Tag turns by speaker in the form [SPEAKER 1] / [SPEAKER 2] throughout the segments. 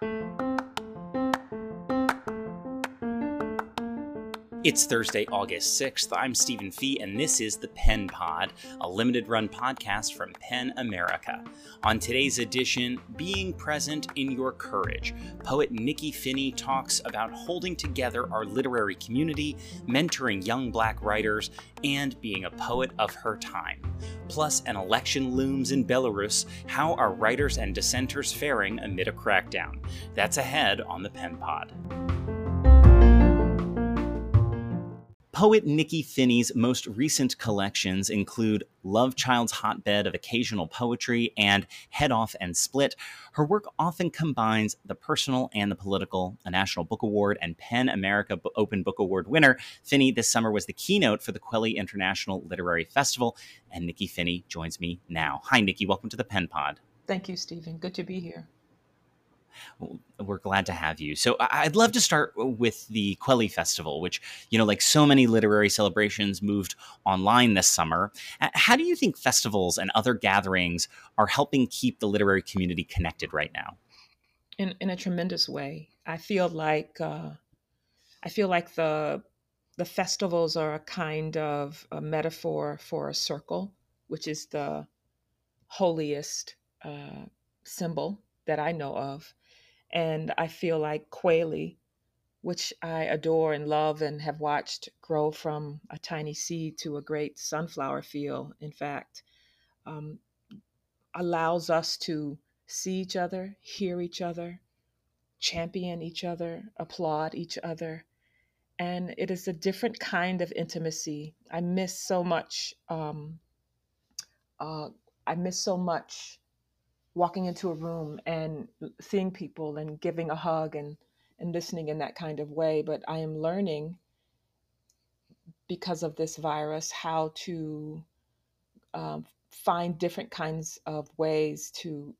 [SPEAKER 1] Thank you. It's Thursday, August 6th. I'm Stephen Fee, and this is the Pen Pod, a limited run podcast from PEN America. On today's edition, being present in your courage, poet Nikky Finney talks about holding together our literary community, mentoring young black writers, and being a poet of her time. Plus, an election looms in Belarus. How are writers and dissenters faring amid a crackdown? That's ahead on the Pen Pod. Poet Nikky Finney's most recent collections include Love Child's Hotbed of Occasional Poetry and Head Off and Split. Her work often combines the personal and the political. A National Book Award and PEN America Open Book Award winner, Finney this summer was the keynote for the Kweli International Literary Festival. And Nikky Finney joins me now. Hi, Nikky. Welcome to the Pen Pod.
[SPEAKER 2] Thank you, Stephen. Good to be here
[SPEAKER 1] we're glad to have you. So I'd love to start with the Kweli Festival, which, you know, like so many literary celebrations moved online this summer. How do you think festivals and other gatherings are helping keep the literary community connected right now?
[SPEAKER 2] In, in a tremendous way. I feel like uh, I feel like the the festivals are a kind of a metaphor for a circle, which is the holiest uh, symbol that I know of. And I feel like Kweli, which I adore and love and have watched grow from a tiny seed to a great sunflower field, in fact, um, allows us to see each other, hear each other, champion each other, applaud each other. And it is a different kind of intimacy. I miss so much. Um, uh, I miss so much walking into a room and seeing people and giving a hug and and listening in that kind of way. But i am learning because of this virus how to um, find different kinds of ways to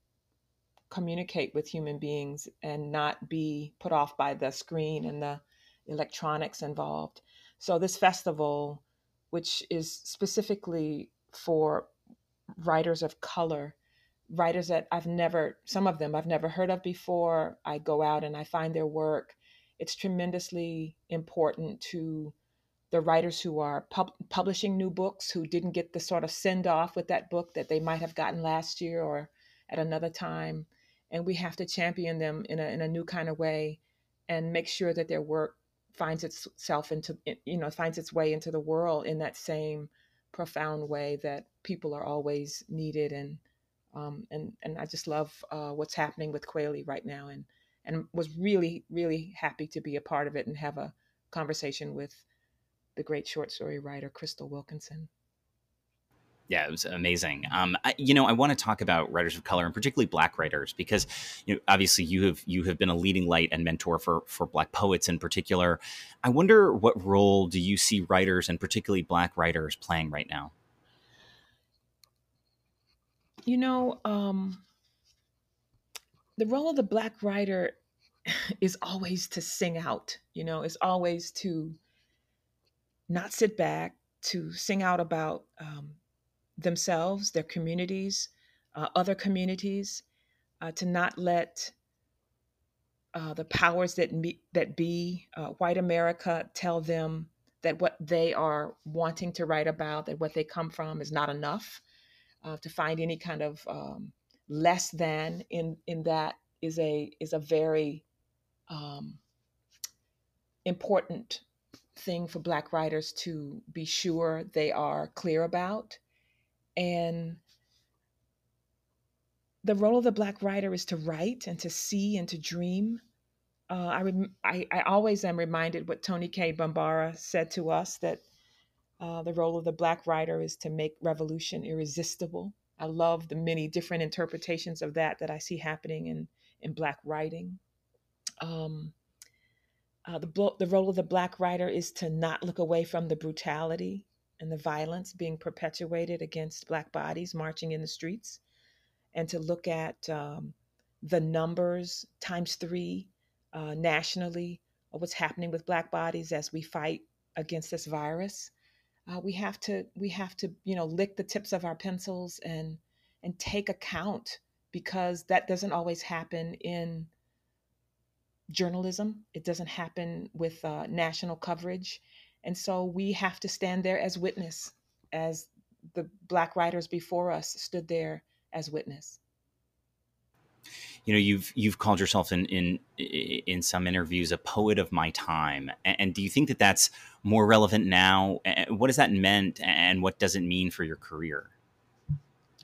[SPEAKER 2] communicate with human beings and not be put off by the screen and the electronics involved. So this festival which is specifically for writers of color writers that I've never, some of them I've never heard of before. I go out and I find their work. It's tremendously important to the writers who are pub- publishing new books who didn't get the sort of send off with that book that they might have gotten last year or at another time. And we have to champion them in a, in a new kind of way and make sure that their work finds itself into, you know, finds its way into the world in that same profound way that people are always needed and um, and and I just love uh, what's happening with Kweli right now, and and was really really happy to be a part of it and have a conversation with the great short story writer Crystal Wilkinson.
[SPEAKER 1] Yeah, it was amazing. Um, I, you know, I want to talk about writers of color and particularly Black writers because, you know, obviously you have you have been a leading light and mentor for for Black poets in particular. I wonder what role do you see writers and particularly Black writers playing right now?
[SPEAKER 2] You know, um, the role of the Black writer is always to sing out, you know, is always to not sit back, to sing out about um, themselves, their communities, uh, other communities, uh, to not let uh, the powers that me, that be, uh, white America, tell them that what they are wanting to write about, that what they come from, is not enough uh, to find any kind of um, less than in in that is a is a very um, important thing for black writers to be sure they are clear about and the role of the black writer is to write and to see and to dream uh, I, rem- I, I always am reminded what Toni Cade Bambara said to us that uh, the role of the Black writer is to make revolution irresistible. I love the many different interpretations of that that I see happening in, in Black writing. Um, uh, the, the role of the Black writer is to not look away from the brutality and the violence being perpetuated against Black bodies marching in the streets, and to look at um, the numbers times three uh, nationally of what's happening with Black bodies as we fight against this virus uh, we have to we have to you know lick the tips of our pencils and and take account because that doesn't always happen in journalism. It doesn't happen with uh, national coverage. And so we have to stand there as witness, as the Black writers before us stood there as witness.
[SPEAKER 1] You know, you've you've called yourself in in in some interviews a poet of my time, and do you think that that's more relevant now? What does that meant, and what does it mean for your career?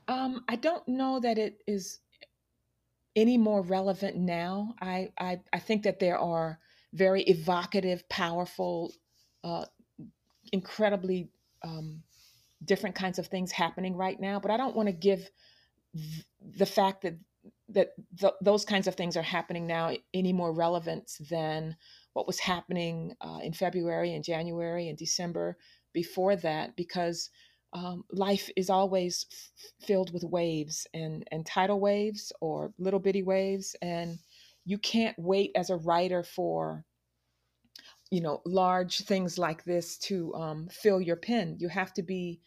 [SPEAKER 2] Um, I don't know that it is any more relevant now. I, I, I think that there are very evocative, powerful, uh, incredibly um, different kinds of things happening right now. But I don't want to give the fact that that th- those kinds of things are happening now any more relevance than what was happening uh, in February and January and December before that, because um, life is always f- filled with waves and, and tidal waves or little bitty waves. And you can't wait as a writer for, you know, large things like this to um, fill your pen. You have to be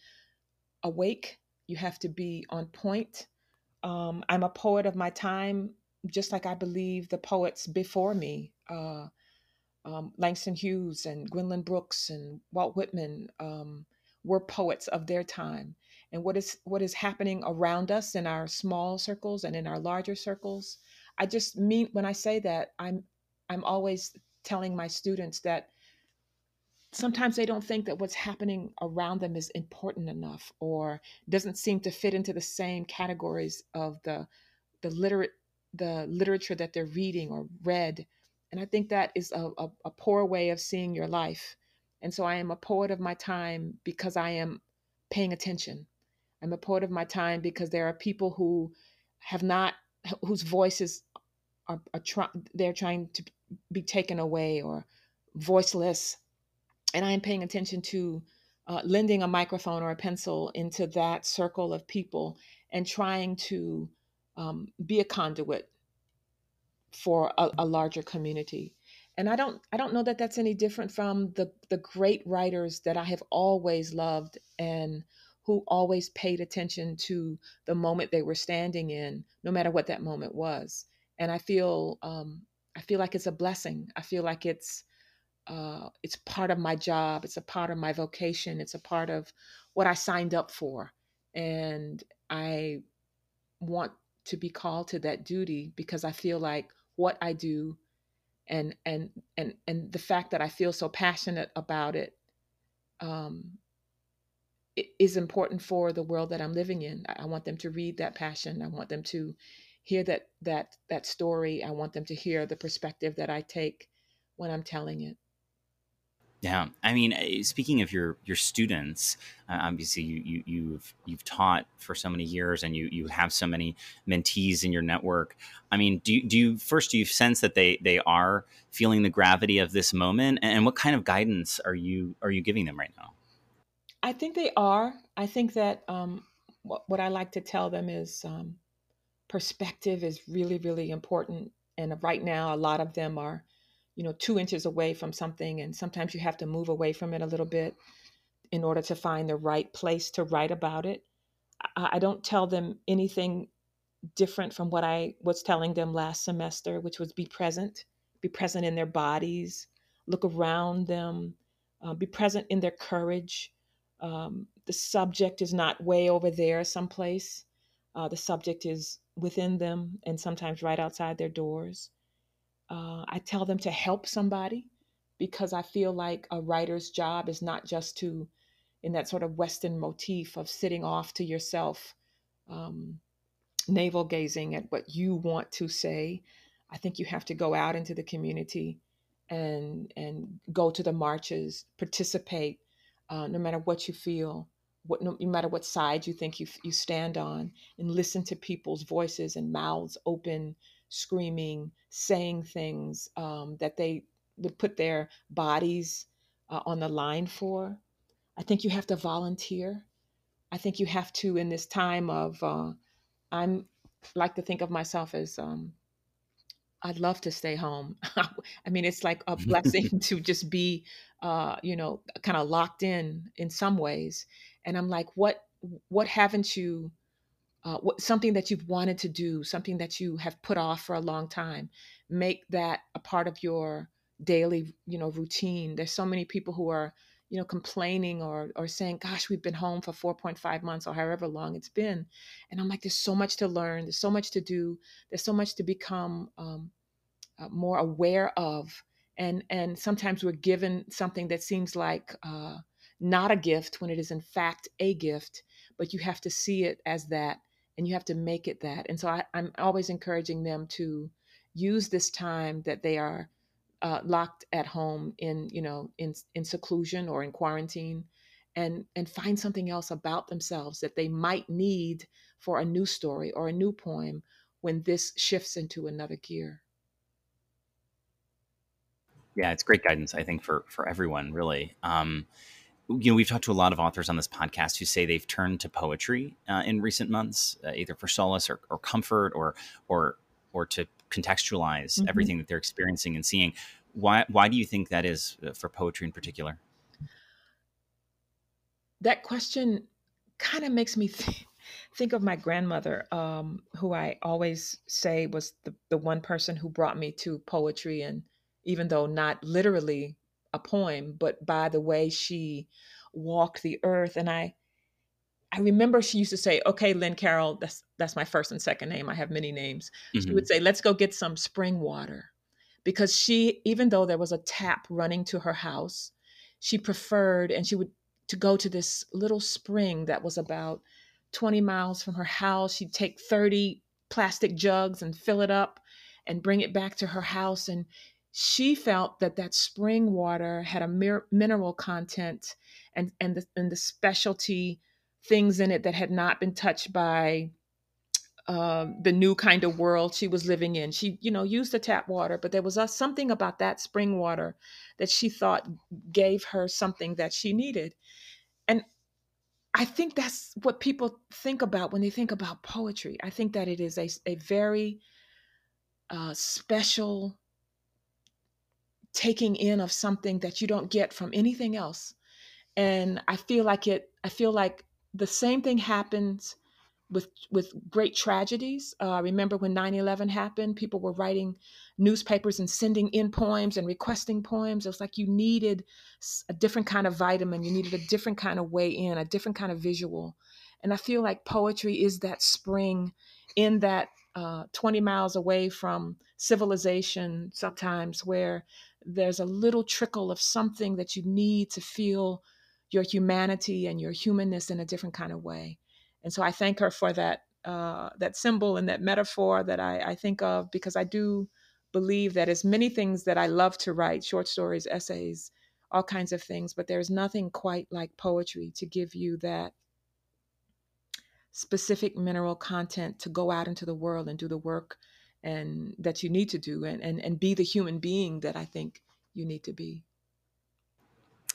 [SPEAKER 2] awake, you have to be on point. Um, I'm a poet of my time, just like I believe the poets before me. Uh, um, Langston Hughes and Gwendolyn Brooks and Walt Whitman, um, were poets of their time and what is what is happening around us in our small circles and in our larger circles i just mean when i say that i'm i'm always telling my students that sometimes they don't think that what's happening around them is important enough or doesn't seem to fit into the same categories of the the literate the literature that they're reading or read and i think that is a, a, a poor way of seeing your life and so I am a poet of my time because I am paying attention. I'm a poet of my time because there are people who have not, whose voices are, are try, they're trying to be taken away or voiceless. And I am paying attention to uh, lending a microphone or a pencil into that circle of people and trying to um, be a conduit for a, a larger community. And i don't i don't know that that's any different from the the great writers that i have always loved and who always paid attention to the moment they were standing in no matter what that moment was. And i feel um, i feel like it's a blessing. I feel like it's uh, it's part of my job it's a part of my vocation it's a part of what i signed up for and i want to be called to that duty because i feel like what i do and and and and the fact that I feel so passionate about it um, is important for the world that I'm living in. I want them to read that passion. I want them to hear that that that story. I want them to hear the perspective that I take when I'm telling it.
[SPEAKER 1] Yeah, I mean, eh, speaking of your your students, uh, obviously you, you you've you've taught for so many years, and you you have so many mentees in your network. I mean, do you, do you first do you sense that they they are feeling the gravity of this moment, and what kind of guidance are you are you giving them right now?
[SPEAKER 2] I think they are. I think that um, what what I like to tell them is um, perspective is really really important, and right now a lot of them are you know, two inches away from something, and sometimes you have to move away from it a little bit in order to find the right place to write about it. I, I don't tell them anything different from what I was telling them last semester, which was be present, be present in their bodies, look around them, uh, be present in their courage. Um, the subject is not way over there someplace. Uh, the subject is within them and sometimes right outside their doors. Uh, I tell them to help somebody because I feel like a writer's job is not just to, in that sort of Western motif of sitting off to yourself, um, navel gazing at what you want to say. I think you have to go out into the community and and go to the marches, participate, uh, no matter what you feel, what no, no matter what side you think you you stand on, and listen to people's voices and mouths open screaming, saying things um, that they would put their bodies uh, on the line for. I think you have to volunteer. I think you have to, in this time of, uh, I'm like to think of myself as, um, I'd love to stay home. I mean, it's like a blessing to just be, uh, you know, kind of locked in in some ways. And I'm like, what, what haven't you uh, what, something that you've wanted to do, something that you have put off for a long time. Make that a part of your daily, you know, routine. There's so many people who are, you know, complaining or or saying, "Gosh, we've been home for 4.5 months or however long it's been," and I'm like, "There's so much to learn. There's so much to do. There's so much to become um, uh, more aware of." And and sometimes we're given something that seems like uh, not a gift when it is in fact a gift, but you have to see it as that and you have to make it that. And so I, am always encouraging them to use this time that they are uh, locked at home in, you know, in in seclusion or in quarantine, and and find something else about themselves that they might need for a new story or a new poem when this shifts into another gear.
[SPEAKER 1] Yeah, it's great guidance, I think, for for everyone, really. Um, you know, we've talked to a lot of authors on this podcast who say they've turned to poetry uh, in recent months, uh, either for solace or, or, comfort, or or or to contextualize mm-hmm. everything that they're experiencing and seeing. Why why do you think that is uh, for poetry in particular?
[SPEAKER 2] That question kind of makes me think, think of my grandmother, um, who I always say was the, the one person who brought me to poetry, and even though not literally a poem, but by the way she walked the earth. And I I remember she used to say, "Okay, Lynn Carol, that's that's my first and second name. I have many names." Mm-hmm. She would say, "Let's go get some spring water," because she, even though there was a tap running to her house, she preferred, and she would to go to this little spring that was about 20 miles from her house. She'd take 30 plastic jugs and fill it up and bring it back to her house and she felt that that spring water had a mir- mineral content and and the, and the specialty things in it that had not been touched by uh, the new kind of world she was living in. She, you know, used the tap water, but there was a, something about that spring water that she thought gave her something that she needed. And I think that's what people think about when they think about poetry. I think that it is a, a very uh, special taking in of something that you don't get from anything else. And I feel like it, I feel like the same thing happens with with great tragedies. Uh, remember when 9/11 happened, people were writing newspapers and sending in poems and requesting poems. It was like you needed a different kind of vitamin, you needed a different kind of way in, a different kind of visual. And I feel like poetry is that spring in that uh, 20 miles away from civilization sometimes where there's a little trickle of something that you need to feel your humanity and your humanness in a different kind of way. And so I thank her for that uh, that symbol and that metaphor that I, I think of because I do believe that as many things that I love to write, short stories, essays, all kinds of things, but there's nothing quite like poetry to give you that specific mineral content to go out into the world and do the work and that you need to do and, and, and be the human being that I think you need to be.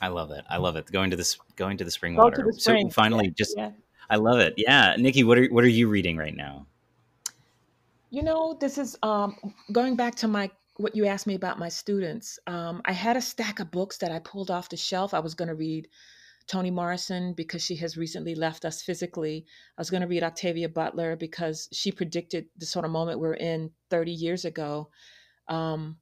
[SPEAKER 1] I love it. I love it. Going to this going to the spring Go water. The spring. So finally yeah. just yeah. I love it. Yeah. Nikky, what are what are you reading right now?
[SPEAKER 2] You know, this is um, going back to my what you asked me about my students. Um, I had a stack of books that I pulled off the shelf. I was going to read Toni Morrison because she has recently left us physically. I was going to read Octavia Butler because she predicted the sort of moment we're in 30 years ago. Um,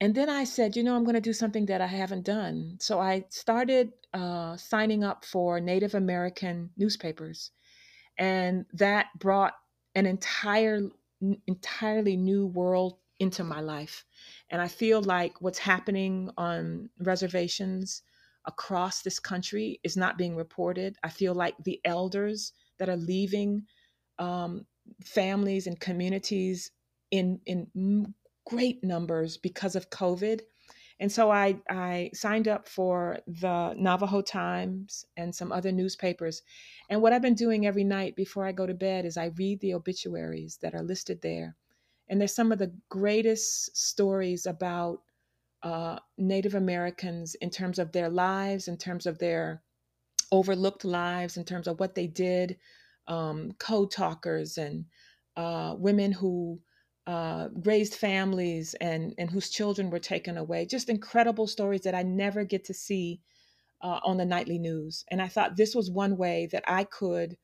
[SPEAKER 2] and then I said, you know, I'm going to do something that I haven't done. So I started uh, signing up for Native American newspapers. And that brought an entire, entirely new world into my life. And I feel like what's happening on reservations across this country is not being reported. I feel like the elders that are leaving um, families and communities in in great numbers because of COVID. And so I, I signed up for the Navajo Times and some other newspapers. And what I've been doing every night before I go to bed is I read the obituaries that are listed there. And there's some of the greatest stories about uh, Native Americans in terms of their lives, in terms of their overlooked lives, in terms of what they did, um, code talkers and uh, women who uh, raised families and, and whose children were taken away. Just incredible stories that I never get to see uh, on the nightly news. And I thought this was one way that I could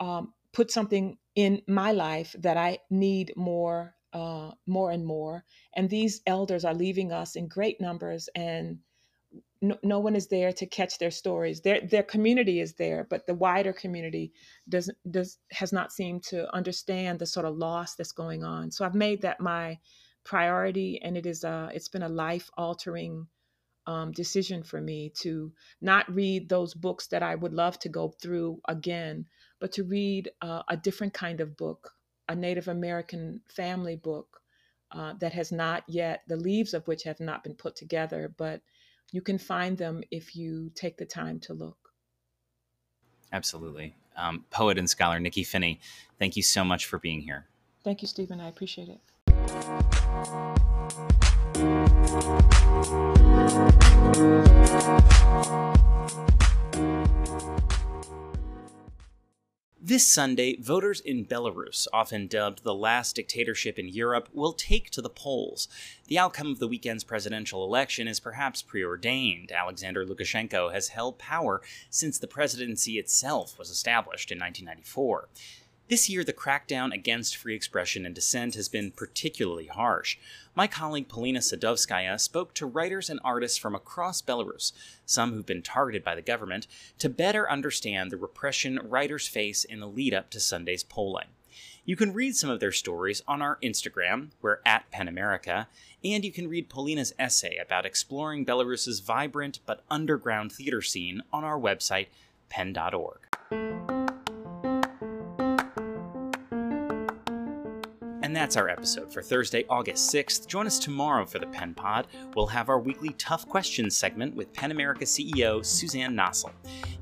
[SPEAKER 2] um, put something in my life that I need more, uh, more and more. And these elders are leaving us in great numbers, and no, no one is there to catch their stories. Their their community is there, but the wider community doesn't does has not seemed to understand the sort of loss that's going on. So I've made that my priority, and it is a it's been a life altering um, decision for me to not read those books that I would love to go through again, but to read uh, a different kind of book, a Native American family book uh, that has not yet, the leaves of which have not been put together, but you can find them if you take the time to look.
[SPEAKER 1] Absolutely. Um, poet and scholar Nikky Finney, thank you so much for being here.
[SPEAKER 2] Thank you, Stephen. I appreciate it.
[SPEAKER 1] This Sunday, voters in Belarus, often dubbed the last dictatorship in Europe, will take to the polls. The outcome of the weekend's presidential election is perhaps preordained. Alexander Lukashenko has held power since the presidency itself was established in 1994. This year, the crackdown against free expression and dissent has been particularly harsh. My colleague Polina Sadovskaya spoke to writers and artists from across Belarus, some who've been targeted by the government, to better understand the repression writers face in the lead up to Sunday's polling. You can read some of their stories on our Instagram, we're at PEN America, and you can read Polina's essay about exploring Belarus's vibrant but underground theater scene on our website, pen.org. And that's our episode for Thursday, August 6th. Join us tomorrow for the Pen Pod. We'll have our weekly Tough Questions segment with PEN America CEO Suzanne Nossel.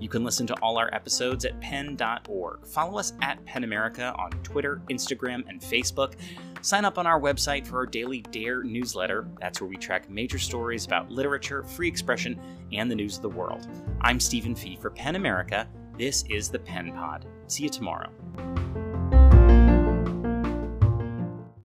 [SPEAKER 1] You can listen to all our episodes at pen.org. Follow us at PEN America on Twitter, Instagram, and Facebook. Sign up on our website for our daily Dare newsletter. That's where we track major stories about literature, free expression, and the news of the world. I'm Stephen Fee for PEN America. This is the Pen Pod. See you tomorrow.